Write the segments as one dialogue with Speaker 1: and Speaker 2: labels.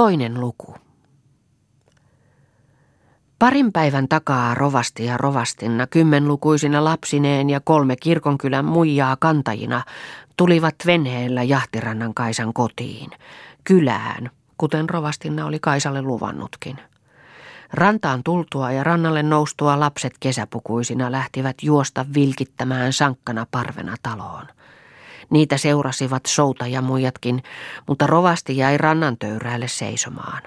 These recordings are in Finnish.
Speaker 1: Toinen luku. Parin päivän takaa rovasti ja rovastinna kymmenlukuisina lapsineen ja kolme kirkonkylän muijaa kantajina tulivat venheellä jahtirannan Kaisan kotiin, kylään, kuten rovastinna oli Kaisalle luvannutkin. Rantaan tultua ja rannalle noustua lapset kesäpukuisina lähtivät juosta vilkittämään sankkana parvena taloon. Niitä seurasivat souta ja muijatkin, mutta rovasti jäi rannan töyräälle seisomaan.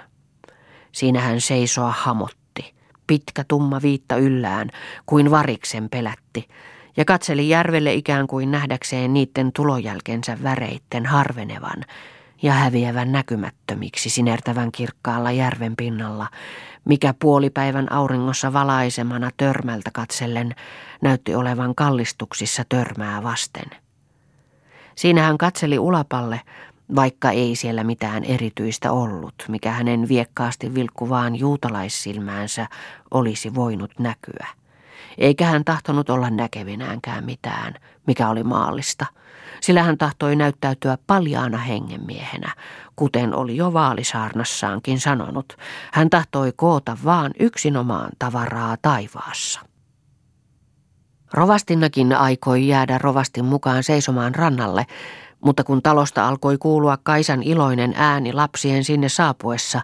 Speaker 1: Siinä hän seisoa hamotti, pitkä tumma viitta yllään, kuin variksen pelätti, ja katseli järvelle ikään kuin nähdäkseen niiden tulojälkensä väreitten harvenevan ja häviävän näkymättömiksi sinertävän kirkkaalla järven pinnalla, mikä puolipäivän auringossa valaisemana törmältä katsellen näytti olevan kallistuksissa törmää vasten. Siinä hän katseli ulapalle, vaikka ei siellä mitään erityistä ollut, mikä hänen viekkaasti vilkkuvaan juutalaissilmäänsä olisi voinut näkyä. Eikä hän tahtonut olla näkevinäänkään mitään, mikä oli maallista, sillä hän tahtoi näyttäytyä paljaana hengenmiehenä, kuten oli jo vaalisaarnassaankin sanonut. Hän tahtoi koota vaan yksinomaan tavaraa taivaassa. Rovastinnakin aikoi jäädä rovastin mukaan seisomaan rannalle, mutta kun talosta alkoi kuulua Kaisan iloinen ääni lapsien sinne saapuessa,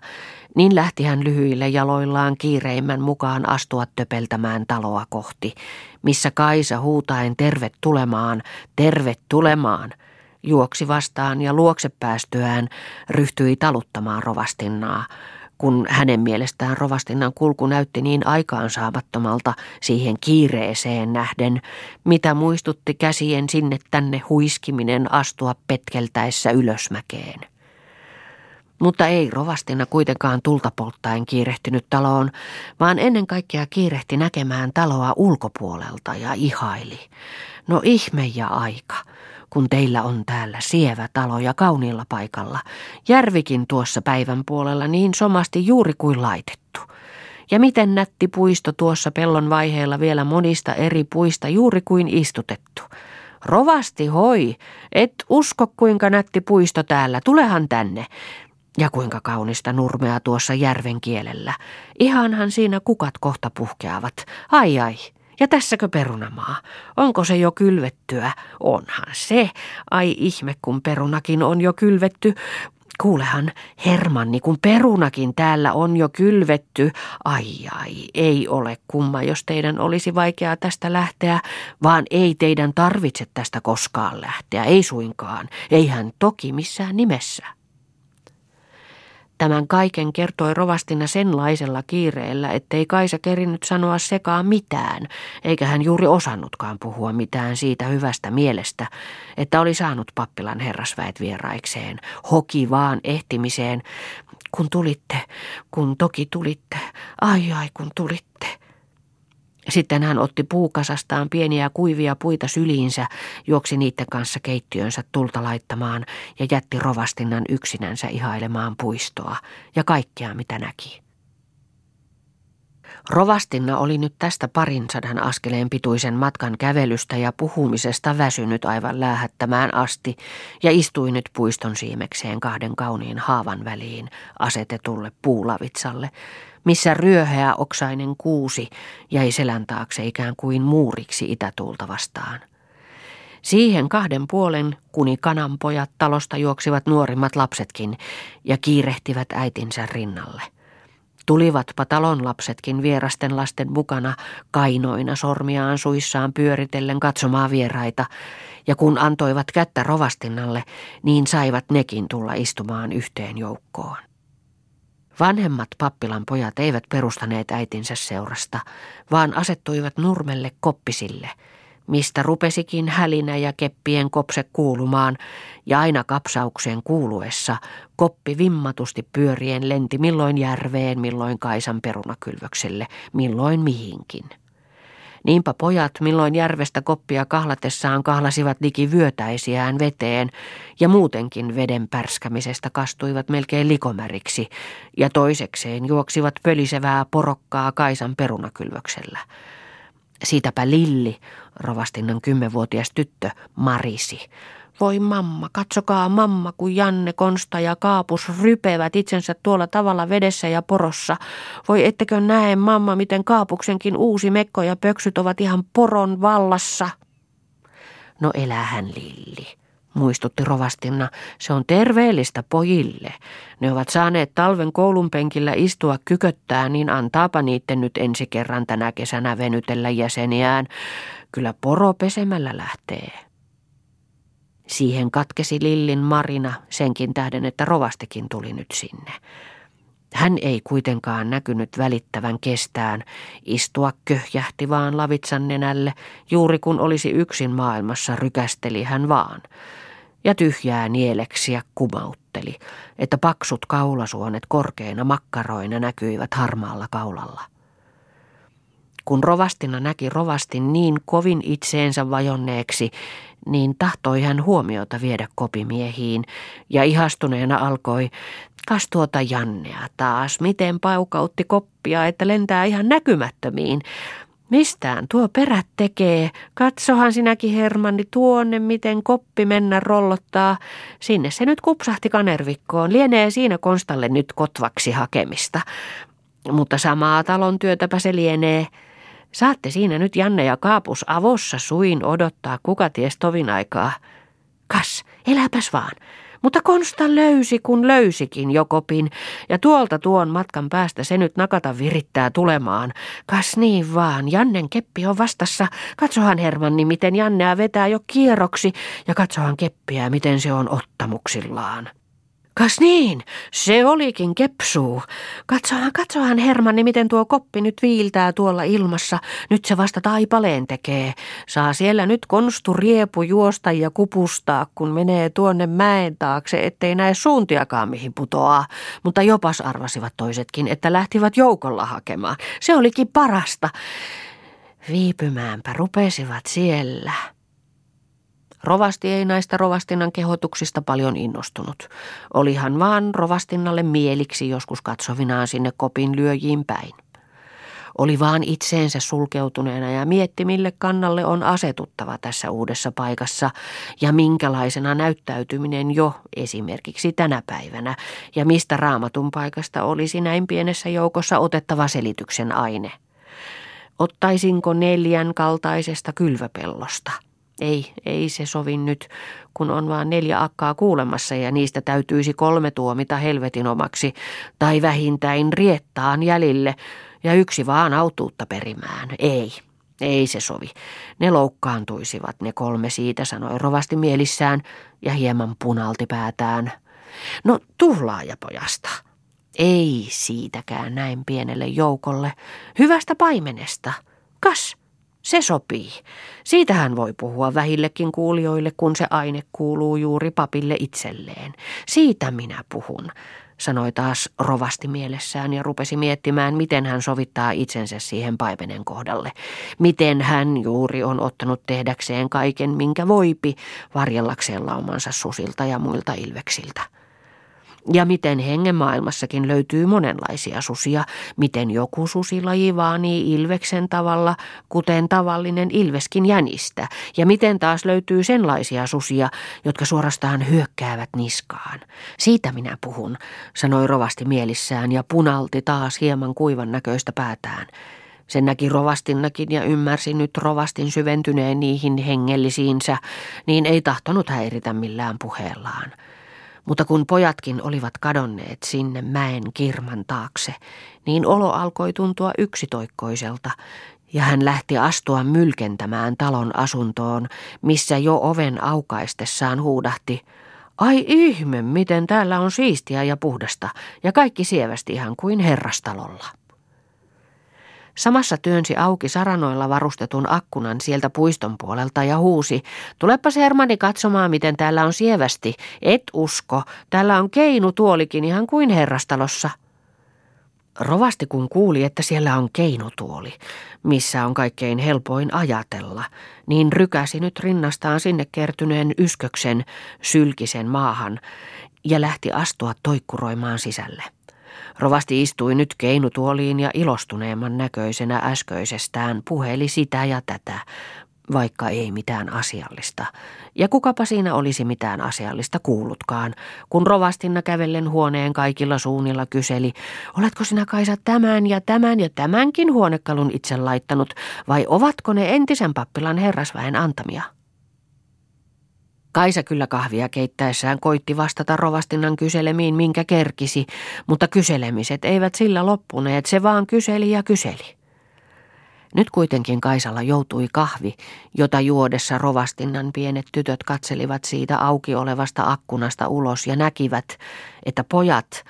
Speaker 1: niin lähti hän lyhyille jaloillaan kiireimmän mukaan astua töpeltämään taloa kohti, missä Kaisa huutaen tervetulemaan, tervetulemaan, juoksi vastaan ja luokse päästyään ryhtyi taluttamaan rovastinnaa, kun hänen mielestään rovastinnan kulku näytti niin aikaansaamattomalta siihen kiireeseen nähden, mitä muistutti käsien sinne tänne huiskiminen astua petkeltäessä ylösmäkeen. Mutta ei rovastina kuitenkaan tulta polttaen kiirehtynyt taloon, vaan ennen kaikkea kiirehti näkemään taloa ulkopuolelta ja ihaili. No ihme ja aika kun teillä on täällä sievä talo ja kauniilla paikalla. Järvikin tuossa päivän puolella niin somasti juuri kuin laitettu. Ja miten nätti puisto tuossa pellon vaiheella vielä monista eri puista juuri kuin istutettu. Rovasti hoi, et usko kuinka nätti puisto täällä, tulehan tänne. Ja kuinka kaunista nurmea tuossa järven kielellä. Ihanhan siinä kukat kohta puhkeavat. Ai ai. Ja tässäkö perunamaa? Onko se jo kylvettyä? Onhan se. Ai ihme, kun perunakin on jo kylvetty. Kuulehan, Hermanni, kun perunakin täällä on jo kylvetty. Ai ai, ei ole kumma, jos teidän olisi vaikeaa tästä lähteä, vaan ei teidän tarvitse tästä koskaan lähteä, ei suinkaan. Eihän toki missään nimessä. Tämän kaiken kertoi rovastina senlaisella kiireellä, ettei Kaisa kerinyt sanoa sekaan mitään, eikä hän juuri osannutkaan puhua mitään siitä hyvästä mielestä, että oli saanut pappilan herrasväet vieraikseen, hoki vaan ehtimiseen, kun tulitte, kun toki tulitte, ai ai kun tulitte. Sitten hän otti puukasastaan pieniä kuivia puita syliinsä, juoksi niiden kanssa keittiönsä tulta laittamaan ja jätti rovastinnan yksinänsä ihailemaan puistoa ja kaikkea mitä näki. Rovastinna oli nyt tästä parin sadan askeleen pituisen matkan kävelystä ja puhumisesta väsynyt aivan läähättämään asti ja istui nyt puiston siimekseen kahden kauniin haavan väliin asetetulle puulavitsalle, missä ryöheä oksainen kuusi jäi selän taakse ikään kuin muuriksi itätuulta vastaan. Siihen kahden puolen kuni kananpojat talosta juoksivat nuorimmat lapsetkin ja kiirehtivät äitinsä rinnalle. Tulivatpa talon lapsetkin vierasten lasten mukana kainoina sormiaan suissaan pyöritellen katsomaan vieraita, ja kun antoivat kättä rovastinnalle, niin saivat nekin tulla istumaan yhteen joukkoon. Vanhemmat pappilan pojat eivät perustaneet äitinsä seurasta, vaan asettuivat nurmelle koppisille, mistä rupesikin hälinä ja keppien kopse kuulumaan, ja aina kapsaukseen kuuluessa koppi vimmatusti pyörien lenti milloin järveen, milloin Kaisan perunakylvökselle, milloin mihinkin. Niinpä pojat milloin järvestä koppia kahlatessaan kahlasivat liki vyötäisiään veteen ja muutenkin veden pärskämisestä kastuivat melkein likomäriksi ja toisekseen juoksivat pölisevää porokkaa Kaisan perunakylvöksellä. Siitäpä Lilli, rovastinnan kymmenvuotias tyttö, marisi, Voi mamma, katsokaa mamma, kun Janne, Konsta ja Kaapus rypevät itsensä tuolla tavalla vedessä ja porossa. Voi ettekö näe, mamma, miten Kaapuksenkin uusi mekko ja pöksyt ovat ihan poron vallassa. No elähän Lilli, muistutti rovastinna. Se on terveellistä pojille. Ne ovat saaneet talven koulun penkillä istua kyköttää, niin antaapa niitten nyt ensi kerran tänä kesänä venytellä jäseniään. Kyllä poro pesemällä lähtee. Siihen katkesi Lillin Marina senkin tähden, että rovastikin tuli nyt sinne. Hän ei kuitenkaan näkynyt välittävän kestään, istua köhjähti vaan lavitsan nenälle, juuri kun olisi yksin maailmassa rykästeli hän vaan. Ja tyhjää nieleksiä kumautteli, että paksut kaulasuonet korkeina makkaroina näkyivät harmaalla kaulalla. Kun rovastina näki rovastin niin kovin itseensä vajonneeksi, niin tahtoi hän huomiota viedä kopimiehiin ja ihastuneena alkoi, kas tuota Jannea taas, miten paukautti koppia, että lentää ihan näkymättömiin. Mistään tuo perät tekee, katsohan sinäkin Hermanni tuonne, miten koppi mennä rollottaa. Sinne se nyt kupsahti kanervikkoon, lienee siinä Konstalle nyt kotvaksi hakemista. Mutta samaa talon työtäpä se lienee. Saatte siinä nyt Janne ja Kaapus avossa suin odottaa kuka ties tovin aikaa. Kas, eläpäs vaan. Mutta Konsta löysi, kun löysikin Jokopin, ja tuolta tuon matkan päästä se nyt nakata virittää tulemaan. Kas niin vaan, Jannen keppi on vastassa. Katsohan Hermanni, miten Jannea vetää jo kierroksi, ja katsohan keppiä, miten se on ottamuksillaan. Kas niin, se olikin kepsuu. Katsohan, katsohan Hermanni, miten tuo koppi nyt viiltää tuolla ilmassa. Nyt se vasta taipaleen tekee. Saa siellä nyt konstu riepu juosta ja kupustaa, kun menee tuonne mäen taakse, ettei näe suuntiakaan mihin putoaa. Mutta jopas arvasivat toisetkin, että lähtivät joukolla hakemaan. Se olikin parasta. Viipymäänpä rupesivat siellä. Rovasti ei näistä rovastinnan kehotuksista paljon innostunut. Olihan vaan rovastinnalle mieliksi joskus katsovinaan sinne kopin lyöjiin päin. Oli vaan itseensä sulkeutuneena ja mietti, mille kannalle on asetuttava tässä uudessa paikassa ja minkälaisena näyttäytyminen jo esimerkiksi tänä päivänä ja mistä raamatun paikasta olisi näin pienessä joukossa otettava selityksen aine. Ottaisinko neljän kaltaisesta kylväpellosta – ei, ei se sovi nyt, kun on vain neljä akkaa kuulemassa ja niistä täytyisi kolme tuomita helvetin omaksi, tai vähintään riettaan jäljille ja yksi vaan autuutta perimään. Ei, ei se sovi. Ne loukkaantuisivat, ne kolme siitä, sanoi rovasti mielissään ja hieman punalti päätään. No tuhlaajapojasta. Ei siitäkään näin pienelle joukolle. Hyvästä paimenesta. Kas, se sopii. Siitähän voi puhua vähillekin kuulijoille, kun se aine kuuluu juuri papille itselleen. Siitä minä puhun, sanoi taas rovasti mielessään ja rupesi miettimään, miten hän sovittaa itsensä siihen paimenen kohdalle. Miten hän juuri on ottanut tehdäkseen kaiken, minkä voipi, varjellakseen laumansa susilta ja muilta ilveksiltä. Ja miten hengenmaailmassakin löytyy monenlaisia susia, miten joku susilaji vaanii ilveksen tavalla, kuten tavallinen ilveskin jänistä, ja miten taas löytyy senlaisia susia, jotka suorastaan hyökkäävät niskaan. Siitä minä puhun, sanoi rovasti mielissään ja punalti taas hieman kuivan näköistä päätään. Sen näki rovastinnakin ja ymmärsi nyt rovastin syventyneen niihin hengellisiinsä, niin ei tahtonut häiritä millään puheellaan. Mutta kun pojatkin olivat kadonneet sinne mäen kirman taakse, niin olo alkoi tuntua yksitoikkoiselta, ja hän lähti astua mylkentämään talon asuntoon, missä jo oven aukaistessaan huudahti, Ai ihme, miten täällä on siistiä ja puhdasta, ja kaikki sievästi ihan kuin herrastalolla. Samassa työnsi auki saranoilla varustetun akkunan sieltä puiston puolelta ja huusi, tulepas Hermani katsomaan, miten täällä on sievästi. Et usko, täällä on keinutuolikin ihan kuin herrastalossa. Rovasti kun kuuli, että siellä on keinutuoli, missä on kaikkein helpoin ajatella, niin rykäsi nyt rinnastaan sinne kertyneen ysköksen sylkisen maahan ja lähti astua toikkuroimaan sisälle. Rovasti istui nyt keinutuoliin ja ilostuneemman näköisenä äsköisestään puheli sitä ja tätä. vaikka ei mitään asiallista. Ja kukapa siinä olisi mitään asiallista kuullutkaan, kun rovastinna kävellen huoneen kaikilla suunnilla kyseli, oletko sinä Kaisa tämän ja tämän ja tämänkin huonekalun itse laittanut, vai ovatko ne entisen pappilan herrasväen antamia? Kaisa kyllä kahvia keittäessään koitti vastata rovastinnan kyselemiin, minkä kerkisi, mutta kyselemiset eivät sillä loppuneet, se vaan kyseli ja kyseli. Nyt kuitenkin Kaisalla joutui kahvi, jota juodessa rovastinnan pienet tytöt katselivat siitä auki olevasta akkunasta ulos ja näkivät, että pojat,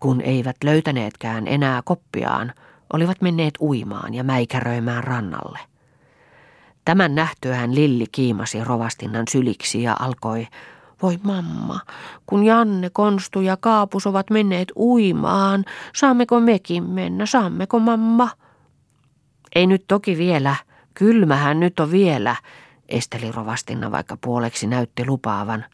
Speaker 1: kun eivät löytäneetkään enää koppiaan, olivat menneet uimaan ja mäikäröimään rannalle. Tämän nähtyään Lilli kiimasi rovastinnan syliksi ja alkoi, voi mamma, kun Janne, Konstu ja Kaapus ovat menneet uimaan, saammeko mekin mennä, saammeko mamma? Ei nyt toki vielä, kylmähän nyt on vielä, esteli rovastinna vaikka puoleksi näytti lupaavan.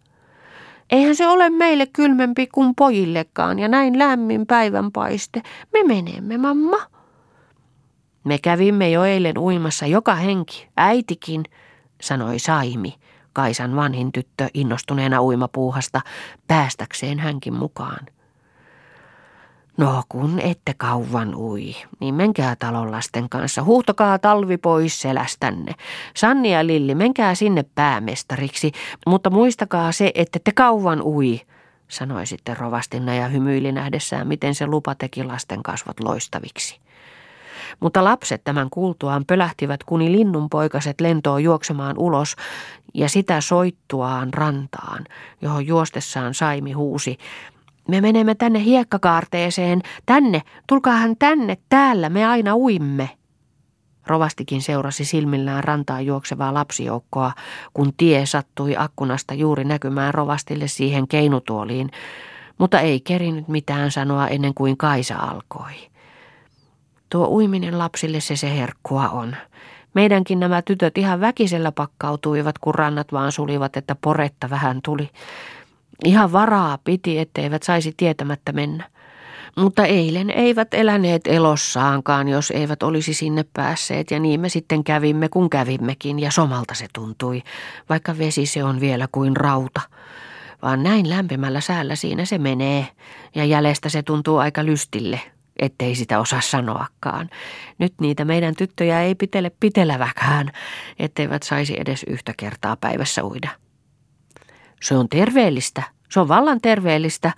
Speaker 1: Eihän se ole meille kylmempi kuin pojillekaan ja näin lämmin päivänpaiste. Me menemme, mamma. Me kävimme jo eilen uimassa joka henki, äitikin, sanoi Saimi, Kaisan vanhin tyttö innostuneena uimapuuhasta, päästäkseen hänkin mukaan. No kun ette kauan ui, niin menkää talon lasten kanssa, huuhtokaa talvi pois selästänne. Sanni ja Lilli, menkää sinne päämestariksi, mutta muistakaa se, että te kauan ui, sanoi sitten rovastinna ja hymyili nähdessään, miten se lupa teki lasten kasvot loistaviksi. Mutta lapset tämän kuultuaan pölähtivät kuni linnunpoikaset lentoon juoksemaan ulos ja sitä soittuaan rantaan, johon juostessaan Saimi huusi, me menemme tänne hiekkakaarteeseen. Tänne, tulkaahan tänne, täällä me aina uimme. Rovastikin seurasi silmillään rantaa juoksevaa lapsijoukkoa, kun tie sattui akkunasta juuri näkymään rovastille siihen keinutuoliin, mutta ei kerinyt mitään sanoa ennen kuin Kaisa alkoi. Tuo uiminen lapsille se se herkkua on. Meidänkin nämä tytöt ihan väkisellä pakkautuivat, kun rannat vaan sulivat, että poretta vähän tuli. Ihan varaa piti, etteivät saisi tietämättä mennä. Mutta eilen eivät eläneet elossaankaan, jos eivät olisi sinne päässeet, ja niin me sitten kävimme, kun kävimmekin, ja somalta se tuntui, vaikka vesi se on vielä kuin rauta. Vaan näin lämpimällä säällä siinä se menee, ja jäljestä se tuntuu aika lystille, ettei sitä osaa sanoakaan. Nyt niitä meidän tyttöjä ei pitele piteleväkään, etteivät saisi edes yhtä kertaa päivässä uida. Se on terveellistä, se on vallan terveellistä,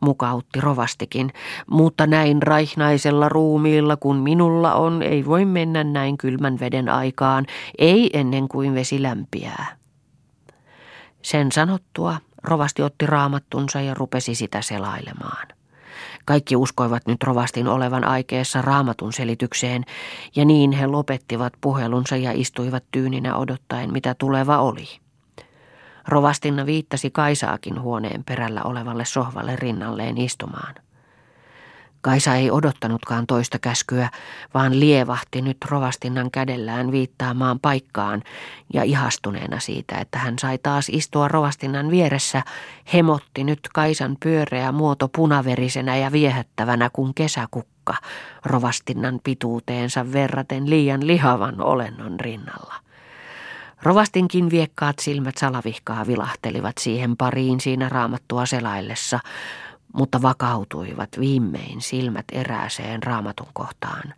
Speaker 1: mukautti rovastikin, mutta näin raihnaisella ruumiilla kun minulla on, ei voi mennä näin kylmän veden aikaan, ei ennen kuin vesi lämpiää. Sen sanottua rovasti otti raamattunsa ja rupesi sitä selailemaan. Kaikki uskoivat nyt rovastin olevan aikeessa raamatun selitykseen, ja niin he lopettivat puhelunsa ja istuivat tyyninä odottaen, mitä tuleva oli. Rovastinna viittasi Kaisaakin huoneen perällä olevalle sohvalle rinnalleen istumaan. Kaisa ei odottanutkaan toista käskyä, vaan lievahti nyt rovastinnan kädellään viittaamaan paikkaan ja ihastuneena siitä, että hän sai taas istua rovastinnan vieressä, hemotti nyt Kaisan pyöreä muoto punaverisenä ja viehättävänä kuin kesäkukka, rovastinnan pituuteensa verraten liian lihavan olennon rinnalla. Rovastinkin viekkaat silmät salavihkaa vilahtelivat siihen pariin siinä raamattua selaillessa, mutta vakautuivat viimein silmät erääseen raamatun kohtaan.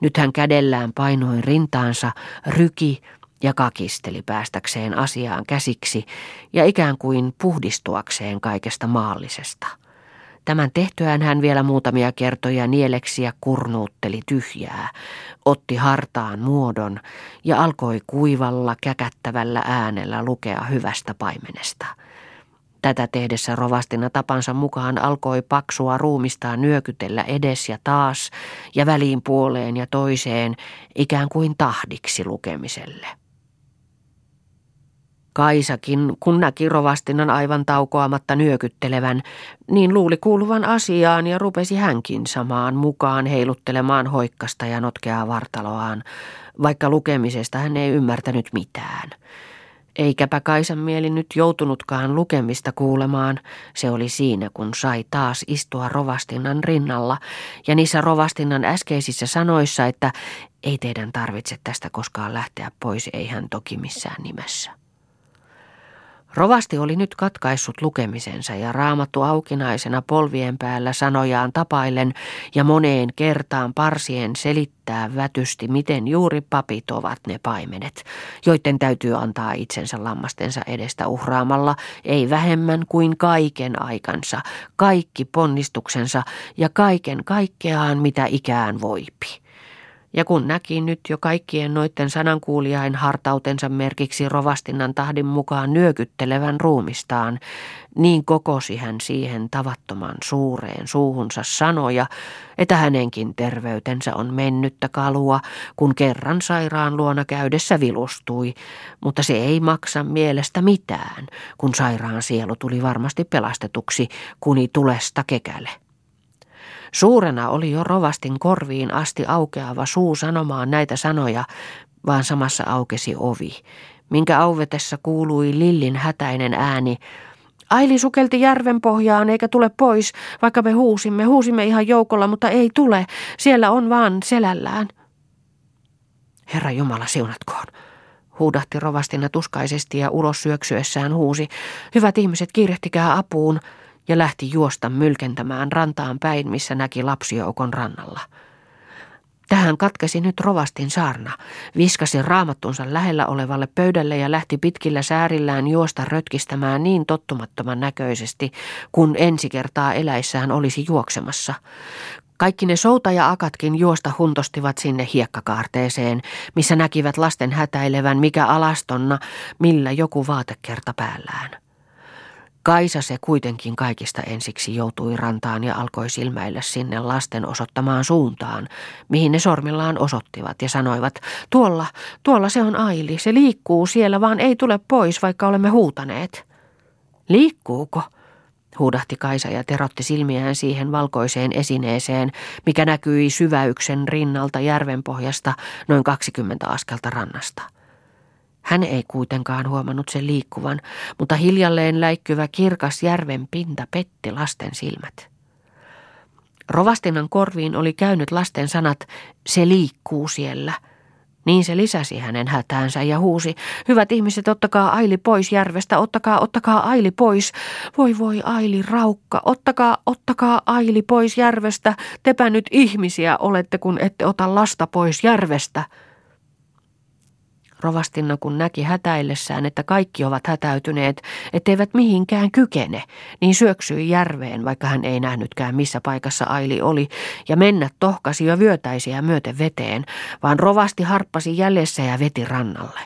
Speaker 1: Nyt hän kädellään painoi rintaansa, ryki ja kakisteli päästäkseen asiaan käsiksi ja ikään kuin puhdistuakseen kaikesta maallisesta. Tämän tehtyään hän vielä muutamia kertoja nieleksiä kurnuutteli tyhjää, otti hartaan muodon ja alkoi kuivalla käkättävällä äänellä lukea hyvästä paimenesta. Tätä tehdessä rovastina tapansa mukaan alkoi paksua ruumistaan nyökytellä edes ja taas ja väliin puoleen ja toiseen ikään kuin tahdiksi lukemiselle. Kaisakin, kun näki rovastinan aivan taukoamatta nyökyttelevän, niin luuli kuuluvan asiaan ja rupesi hänkin samaan mukaan heiluttelemaan hoikkasta ja notkeaa vartaloaan, vaikka lukemisesta hän ei ymmärtänyt mitään. Eikäpä Kaisan mieli nyt joutunutkaan lukemista kuulemaan, se oli siinä, kun sai taas istua rovastinnan rinnalla, ja niissä rovastinnan äskeisissä sanoissa, että Ei teidän tarvitse tästä koskaan lähteä pois, ei hän toki missään nimessä. Rovasti oli nyt katkaissut lukemisensa ja raamattu aukinaisena polvien päällä sanojaan tapaillen ja moneen kertaan parsien selittää vätysti, miten juuri papit ovat ne paimenet, joiden täytyy antaa itsensä lammastensa edestä uhraamalla, ei vähemmän kuin kaiken aikansa, kaikki ponnistuksensa ja kaiken kaikkeaan, mitä ikään voipi. Ja kun näki nyt jo kaikkien noitten sanankuulijain hartautensa merkiksi rovastinnan tahdin mukaan nyökyttelevän ruumistaan, niin kokosi hän siihen tavattoman suureen suuhunsa sanoja, että hänenkin terveytensä on mennyttä kalua, kun kerran sairaan luona käydessä vilustui, mutta se ei maksa mielestä mitään, kun sairaan sielu tuli varmasti pelastetuksi kuni tulesta kekäle. Suurena oli jo rovastin korviin asti aukeava suu sanomaan näitä sanoja, vaan samassa aukesi ovi, minkä auvetessa kuului Lillin hätäinen ääni. Aili sukelti järven pohjaan eikä tule pois, vaikka me huusimme, huusimme ihan joukolla, mutta ei tule, siellä on vaan selällään. Herra Jumala siunatkoon, huudahti rovastina tuskaisesti ja ulos syöksyessään huusi. Hyvät ihmiset, kiirehtikää apuun ja lähti juosta mylkentämään rantaan päin, missä näki lapsijoukon rannalla. Tähän katkesi nyt rovastin saarna, viskasi raamattunsa lähellä olevalle pöydälle ja lähti pitkillä säärillään juosta rötkistämään niin tottumattoman näköisesti, kun ensi kertaa eläissään olisi juoksemassa. Kaikki ne soutaja-akatkin juosta huntostivat sinne hiekkakaarteeseen, missä näkivät lasten hätäilevän mikä alastonna, millä joku vaatekerta päällään. Kaisa se kuitenkin kaikista ensiksi joutui rantaan ja alkoi silmäillä sinne lasten osoittamaan suuntaan, mihin ne sormillaan osoittivat ja sanoivat, tuolla, tuolla se on Aili, se liikkuu siellä, vaan ei tule pois, vaikka olemme huutaneet. Liikkuuko? huudahti Kaisa ja terotti silmiään siihen valkoiseen esineeseen, mikä näkyi syväyksen rinnalta järvenpohjasta noin 20 askelta rannasta. Hän ei kuitenkaan huomannut sen liikkuvan, mutta hiljalleen läikkyvä kirkas järven pinta petti lasten silmät. Rovastinnan korviin oli käynyt lasten sanat, se liikkuu siellä. Niin se lisäsi hänen hätäänsä ja huusi, hyvät ihmiset, ottakaa Aili pois järvestä, ottakaa, ottakaa Aili pois. Voi voi Aili raukka, ottakaa, ottakaa Aili pois järvestä, tepä nyt ihmisiä olette, kun ette ota lasta pois järvestä. Rovastinna kun näki hätäillessään, että kaikki ovat hätäytyneet, etteivät mihinkään kykene, niin syöksyi järveen, vaikka hän ei nähnytkään missä paikassa Aili oli, ja mennä tohkasi jo vyötäisiä myöten veteen, vaan rovasti harppasi jäljessä ja veti rannalle.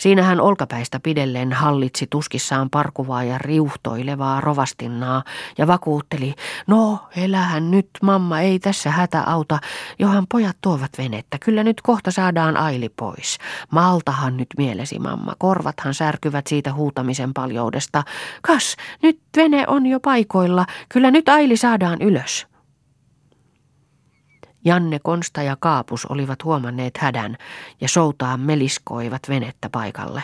Speaker 1: Siinä hän olkapäistä pidelleen hallitsi tuskissaan parkuvaa ja riuhtoilevaa rovastinnaa ja vakuutteli, no elähän nyt, mamma ei tässä hätä auta, johan pojat tuovat venettä, kyllä nyt kohta saadaan aili pois. Maltahan nyt mielesi, mamma, korvathan särkyvät siitä huutamisen paljoudesta. Kas, nyt vene on jo paikoilla, kyllä nyt aili saadaan ylös. Janne, Konsta ja Kaapus olivat huomanneet hädän ja soutaan meliskoivat venettä paikalle.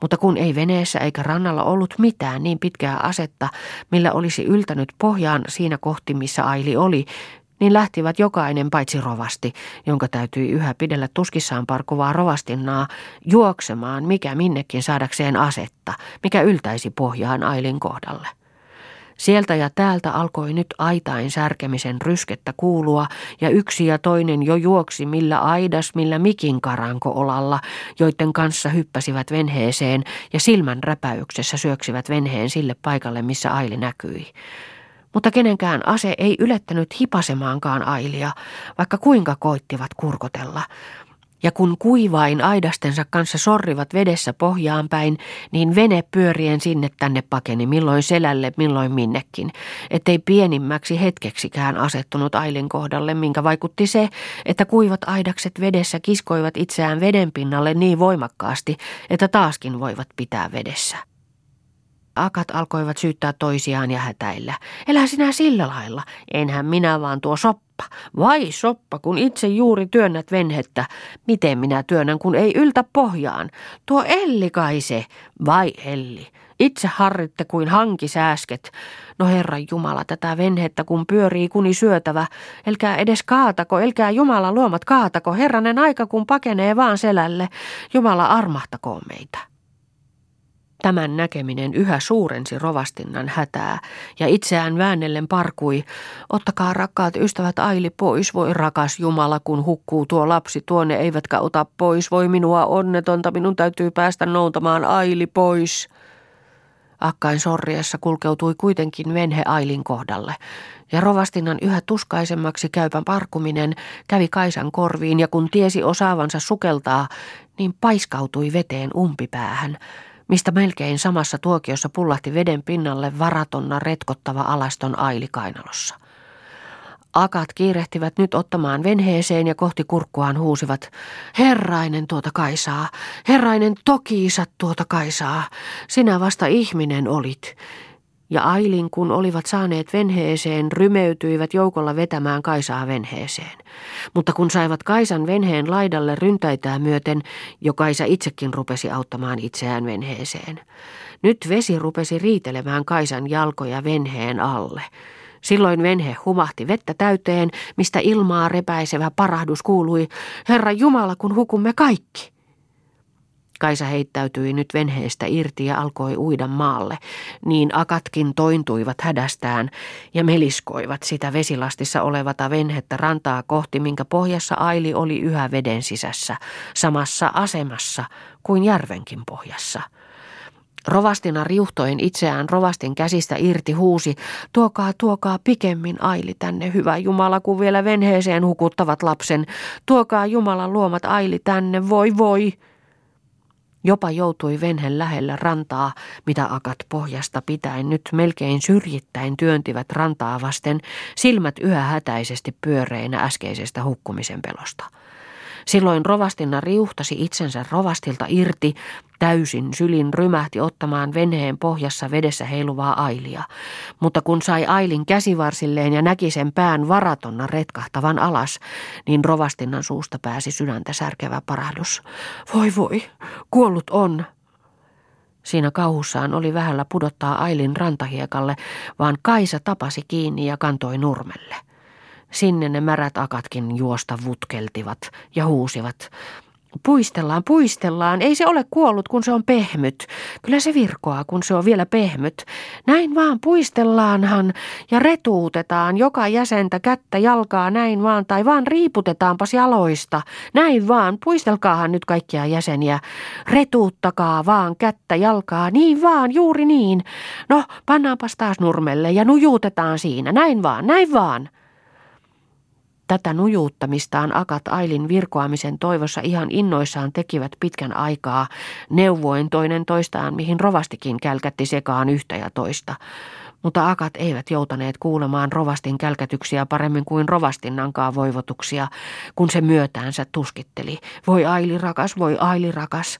Speaker 1: Mutta kun ei veneessä eikä rannalla ollut mitään niin pitkää asetta, millä olisi yltänyt pohjaan siinä kohti, missä Aili oli, niin lähtivät jokainen paitsi rovasti, jonka täytyi yhä pidellä tuskissaan parkuvaa rovastinnaa, juoksemaan mikä minnekin saadakseen asetta, mikä yltäisi pohjaan Ailin kohdalle. Sieltä ja täältä alkoi nyt aitain särkemisen ryskettä kuulua, ja yksi ja toinen jo juoksi millä aidas, millä mikin karanko olalla, joiden kanssa hyppäsivät venheeseen ja silmän räpäyksessä syöksivät venheen sille paikalle, missä Aili näkyi. Mutta kenenkään ase ei ylettänyt hipasemaankaan Ailia, vaikka kuinka koittivat kurkotella – ja kun kuivain aidastensa kanssa sorrivat vedessä pohjaan päin, niin vene pyörien sinne tänne pakeni milloin selälle, milloin minnekin, ettei pienimmäksi hetkeksikään asettunut Ailin kohdalle, minkä vaikutti se, että kuivat aidakset vedessä kiskoivat itseään veden pinnalle niin voimakkaasti, että taaskin voivat pitää vedessä. Akat alkoivat syyttää toisiaan ja hätäillä. Elä sinä sillä lailla, enhän minä vaan tuo soppa soppa. Vai soppa, kun itse juuri työnnät venhettä. Miten minä työnnän, kun ei yltä pohjaan? Tuo Elli kai se. Vai Elli. Itse harritte kuin hankisääsket. No Herra Jumala, tätä venhettä kun pyörii kuni syötävä. Elkää edes kaatako, elkää Jumala luomat kaatako. Herranen aika kun pakenee vaan selälle. Jumala armahtakoon meitä. Tämän näkeminen yhä suurensi rovastinnan hätää, ja itseään väännellen parkui, ottakaa rakkaat ystävät Aili pois, voi rakas Jumala, kun hukkuu tuo lapsi tuonne, eivätkä ota pois, voi minua onnetonta, minun täytyy päästä noutamaan Aili pois. Akkain sorriessa kulkeutui kuitenkin venhe Ailin kohdalle, ja rovastinnan yhä tuskaisemmaksi käypän parkuminen kävi Kaisan korviin, ja kun tiesi osaavansa sukeltaa, niin paiskautui veteen umpipäähän, mistä melkein samassa tuokiossa pullahti veden pinnalle varatonna retkottava alaston aili kainalossa. Akat kiirehtivät nyt ottamaan venheeseen ja kohti kurkkuaan huusivat, Herrainen tuota Kaisaa, Herrainen tokiisat tuota Kaisaa, sinä vasta ihminen olit ja Ailin, kun olivat saaneet venheeseen, rymeytyivät joukolla vetämään Kaisaa venheeseen. Mutta kun saivat Kaisan venheen laidalle ryntäitää myöten, jo Kaisa itsekin rupesi auttamaan itseään venheeseen. Nyt vesi rupesi riitelemään Kaisan jalkoja venheen alle. Silloin venhe humahti vettä täyteen, mistä ilmaa repäisevä parahdus kuului, Herra Jumala, kun hukumme kaikki. Kaisa heittäytyi nyt venheestä irti ja alkoi uida maalle, niin akatkin tointuivat hädästään ja meliskoivat sitä vesilastissa olevata venhettä rantaa kohti, minkä pohjassa Aili oli yhä veden sisässä, samassa asemassa kuin järvenkin pohjassa. Rovastina riuhtoen itseään rovastin käsistä irti huusi, tuokaa, tuokaa pikemmin aili tänne, hyvä Jumala, kun vielä venheeseen hukuttavat lapsen. Tuokaa Jumalan luomat aili tänne, voi voi. Jopa joutui venhen lähellä rantaa, mitä akat pohjasta pitäen nyt melkein syrjittäin työntivät rantaa vasten, silmät yhä hätäisesti pyöreinä äskeisestä hukkumisen pelosta. Silloin rovastinna riuhtasi itsensä rovastilta irti, täysin sylin rymähti ottamaan venheen pohjassa vedessä heiluvaa ailia. Mutta kun sai ailin käsivarsilleen ja näki sen pään varatonna retkahtavan alas, niin rovastinnan suusta pääsi sydäntä särkevä parahdus. Voi voi, kuollut on. Siinä kauhussaan oli vähällä pudottaa Ailin rantahiekalle, vaan Kaisa tapasi kiinni ja kantoi nurmelle. Sinne ne märät akatkin juosta vutkeltivat ja huusivat. Puistellaan, puistellaan. Ei se ole kuollut, kun se on pehmyt. Kyllä se virkoaa, kun se on vielä pehmyt. Näin vaan puistellaanhan ja retuutetaan joka jäsentä kättä jalkaa näin vaan, tai vaan riiputetaanpas jaloista. Näin vaan, puistelkaahan nyt kaikkia jäseniä. Retuuttakaa vaan kättä jalkaa, niin vaan, juuri niin. No, pannaanpas taas nurmelle ja nujuutetaan siinä. Näin vaan, näin vaan. Tätä nujuuttamistaan akat Ailin virkoamisen toivossa ihan innoissaan tekivät pitkän aikaa, neuvoin toinen toistaan, mihin rovastikin kälkätti sekaan yhtä ja toista. Mutta akat eivät joutaneet kuulemaan rovastin kälkätyksiä paremmin kuin rovastinnankaan voivotuksia, kun se myötäänsä tuskitteli. Voi Aili rakas, voi Aili rakas.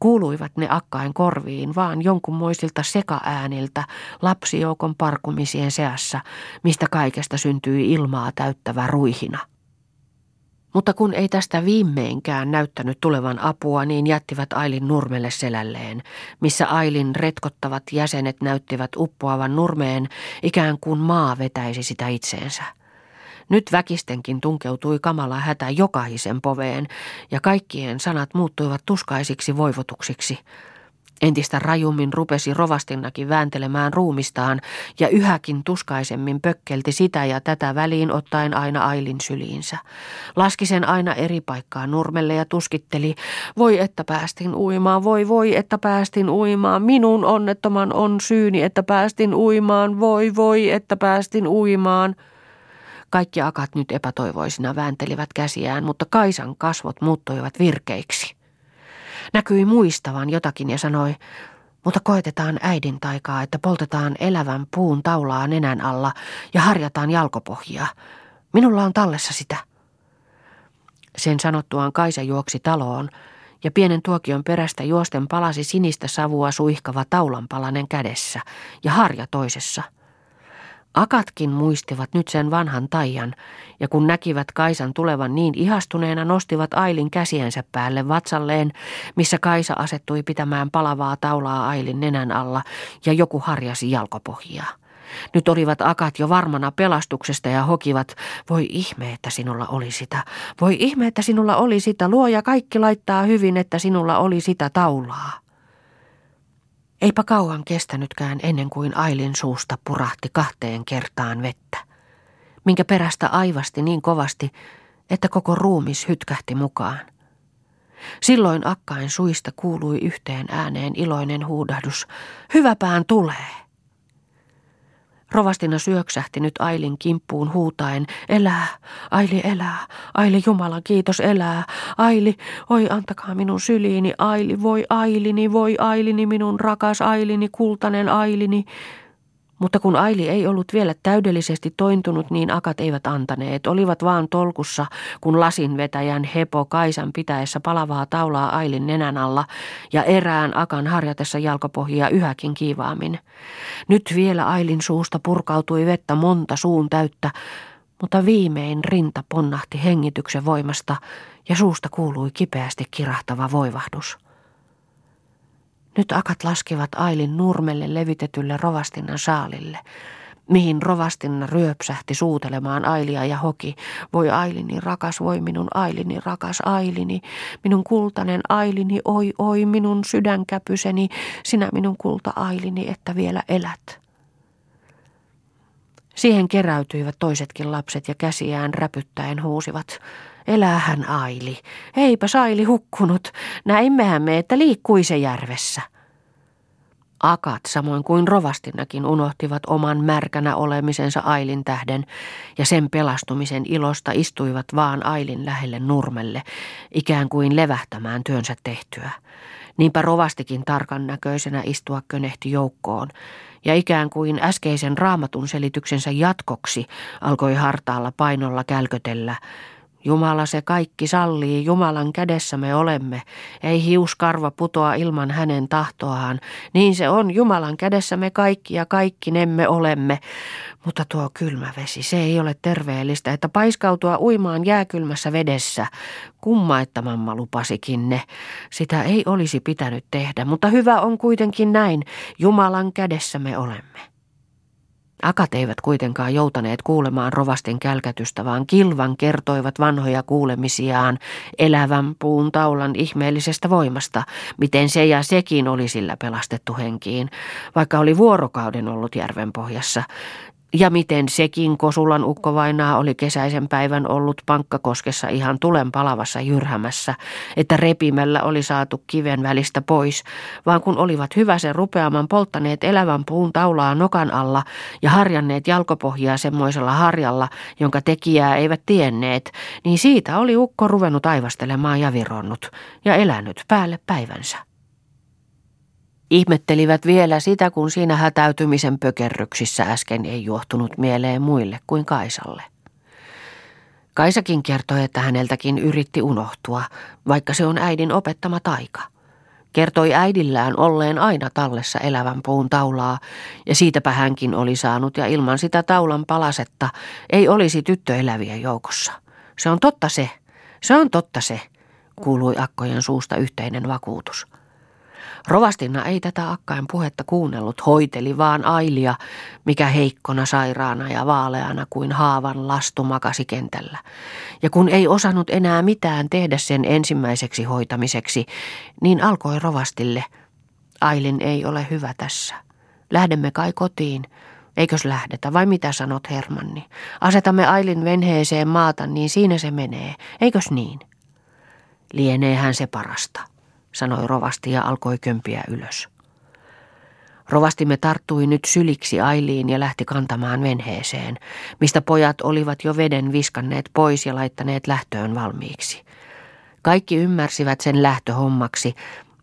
Speaker 1: Kuuluivat ne akkain korviin vaan jonkunmoisilta sekaääniltä lapsijoukon parkumisien seassa, mistä kaikesta syntyi ilmaa täyttävä ruihina. Mutta kun ei tästä viimeinkään näyttänyt tulevan apua, niin jättivät Ailin nurmelle selälleen, missä Ailin retkottavat jäsenet näyttivät uppoavan nurmeen, ikään kuin maa vetäisi sitä itseensä. Nyt väkistenkin tunkeutui kamala hätä jokaisen poveen, ja kaikkien sanat muuttuivat tuskaisiksi voivotuksiksi. Entistä rajummin rupesi rovastinnakin vääntelemään ruumistaan, ja yhäkin tuskaisemmin pökkelti sitä ja tätä väliin ottaen aina Ailin syliinsä. Laski sen aina eri paikkaan nurmelle ja tuskitteli, voi että päästin uimaan, voi voi että päästin uimaan, minun onnettoman on syyni, että päästin uimaan, voi voi että päästin uimaan. Kaikki akat nyt epätoivoisina vääntelivät käsiään, mutta Kaisan kasvot muuttuivat virkeiksi. Näkyi muistavan jotakin ja sanoi, mutta koetetaan äidin taikaa, että poltetaan elävän puun taulaa nenän alla ja harjataan jalkopohjia. Minulla on tallessa sitä. Sen sanottuaan Kaisa juoksi taloon, ja pienen tuokion perästä juosten palasi sinistä savua suihkava taulanpalanen kädessä ja harja toisessa – Akatkin muistivat nyt sen vanhan taian, ja kun näkivät Kaisan tulevan niin ihastuneena, nostivat Ailin käsiensä päälle vatsalleen, missä Kaisa asettui pitämään palavaa taulaa Ailin nenän alla, ja joku harjasi jalkopohjaa. Nyt olivat akat jo varmana pelastuksesta ja hokivat, voi ihme, että sinulla oli sitä. Voi ihme, että sinulla oli sitä. Luoja kaikki laittaa hyvin, että sinulla oli sitä taulaa. Eipä kauan kestänytkään ennen kuin Ailin suusta purahti kahteen kertaan vettä, minkä perästä aivasti niin kovasti, että koko ruumis hytkähti mukaan. Silloin akkain suista kuului yhteen ääneen iloinen huudahdus. Hyväpään tulee! Rovastina syöksähti nyt Ailin kimppuun huutaen, elää, Aili elää, Aili Jumalan kiitos elää, Aili, oi antakaa minun syliini, Aili, voi Ailini, voi Ailini, minun rakas Ailini, kultainen Ailini, mutta kun Aili ei ollut vielä täydellisesti tointunut, niin akat eivät antaneet. Olivat vaan tolkussa, kun lasinvetäjän hepo Kaisan pitäessä palavaa taulaa Ailin nenän alla ja erään akan harjatessa jalkopohjia yhäkin kiivaammin. Nyt vielä Ailin suusta purkautui vettä monta suun täyttä, mutta viimein rinta ponnahti hengityksen voimasta ja suusta kuului kipeästi kirahtava voivahdus. Nyt akat laskivat Ailin nurmelle levitetylle rovastinnan saalille, mihin rovastinna ryöpsähti suutelemaan Ailia ja hoki. Voi Ailini rakas, voi minun Ailini rakas Ailini, minun kultainen Ailini, oi oi minun sydänkäpyseni, sinä minun kulta Ailini, että vielä elät. Siihen keräytyivät toisetkin lapset ja käsiään räpyttäen huusivat. Elähän Aili. Eipä Saili hukkunut. Näimmehän me, että liikkui se järvessä. Akat, samoin kuin rovastinakin, unohtivat oman märkänä olemisensa Ailin tähden ja sen pelastumisen ilosta istuivat vaan Ailin lähelle nurmelle, ikään kuin levähtämään työnsä tehtyä. Niinpä rovastikin tarkan näköisenä istua könehti joukkoon, ja ikään kuin äskeisen raamatun selityksensä jatkoksi alkoi hartaalla painolla kälkötellä – Jumala se kaikki sallii, Jumalan kädessä me olemme. Ei hiuskarva putoa ilman hänen tahtoaan. Niin se on, Jumalan kädessä me kaikki ja kaikki nemme olemme. Mutta tuo kylmä vesi, se ei ole terveellistä, että paiskautua uimaan jääkylmässä vedessä. Kumma, että mamma lupasikin ne. Sitä ei olisi pitänyt tehdä, mutta hyvä on kuitenkin näin. Jumalan kädessä me olemme. Akat eivät kuitenkaan joutaneet kuulemaan rovastin kälkätystä, vaan kilvan kertoivat vanhoja kuulemisiaan elävän puun taulan ihmeellisestä voimasta, miten se ja sekin oli sillä pelastettu henkiin, vaikka oli vuorokauden ollut järven pohjassa. Ja miten sekin Kosulan ukkovainaa oli kesäisen päivän ollut pankkakoskessa ihan tulen palavassa jyrhämässä, että repimällä oli saatu kiven välistä pois, vaan kun olivat hyväsen rupeaman polttaneet elävän puun taulaa nokan alla ja harjanneet jalkopohjaa semmoisella harjalla, jonka tekijää eivät tienneet, niin siitä oli ukko ruvennut aivastelemaan ja vironnut ja elänyt päälle päivänsä. Ihmettelivät vielä sitä, kun siinä hätäytymisen pökerryksissä äsken ei juohtunut mieleen muille kuin Kaisalle. Kaisakin kertoi, että häneltäkin yritti unohtua, vaikka se on äidin opettama taika. Kertoi äidillään olleen aina tallessa elävän puun taulaa, ja siitäpä hänkin oli saanut, ja ilman sitä taulan palasetta ei olisi tyttö eläviä joukossa. Se on totta se, se on totta se, kuului akkojen suusta yhteinen vakuutus. Rovastinna ei tätä akkain puhetta kuunnellut, hoiteli vaan Ailia, mikä heikkona sairaana ja vaaleana kuin haavan lastu makasi kentällä. Ja kun ei osannut enää mitään tehdä sen ensimmäiseksi hoitamiseksi, niin alkoi rovastille. Ailin ei ole hyvä tässä. Lähdemme kai kotiin. Eikös lähdetä, vai mitä sanot Hermanni? Asetamme Ailin venheeseen maata, niin siinä se menee. Eikös niin? Lieneehän se parasta sanoi rovasti ja alkoi kömpiä ylös. Rovastimme tarttui nyt syliksi Ailiin ja lähti kantamaan venheeseen, mistä pojat olivat jo veden viskanneet pois ja laittaneet lähtöön valmiiksi. Kaikki ymmärsivät sen lähtöhommaksi,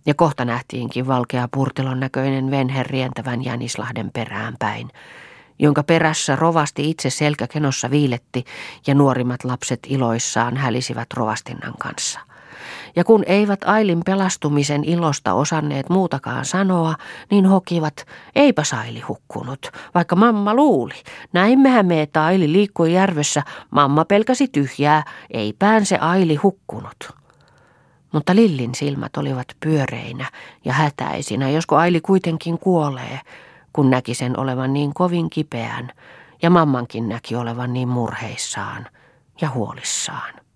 Speaker 1: ja kohta nähtiinkin valkea purtilon näköinen venhe rientävän Jänislahden perään päin, jonka perässä rovasti itse selkäkenossa viiletti ja nuorimmat lapset iloissaan hälisivät rovastinnan kanssa. Ja kun eivät Ailin pelastumisen ilosta osanneet muutakaan sanoa, niin hokivat, eipä Saili hukkunut, vaikka mamma luuli. Näimmehän me, että Aili liikkui järvessä, mamma pelkäsi tyhjää, eipään se Aili hukkunut. Mutta Lillin silmät olivat pyöreinä ja hätäisinä, josko Aili kuitenkin kuolee, kun näki sen olevan niin kovin kipeän, ja mammankin näki olevan niin murheissaan ja huolissaan.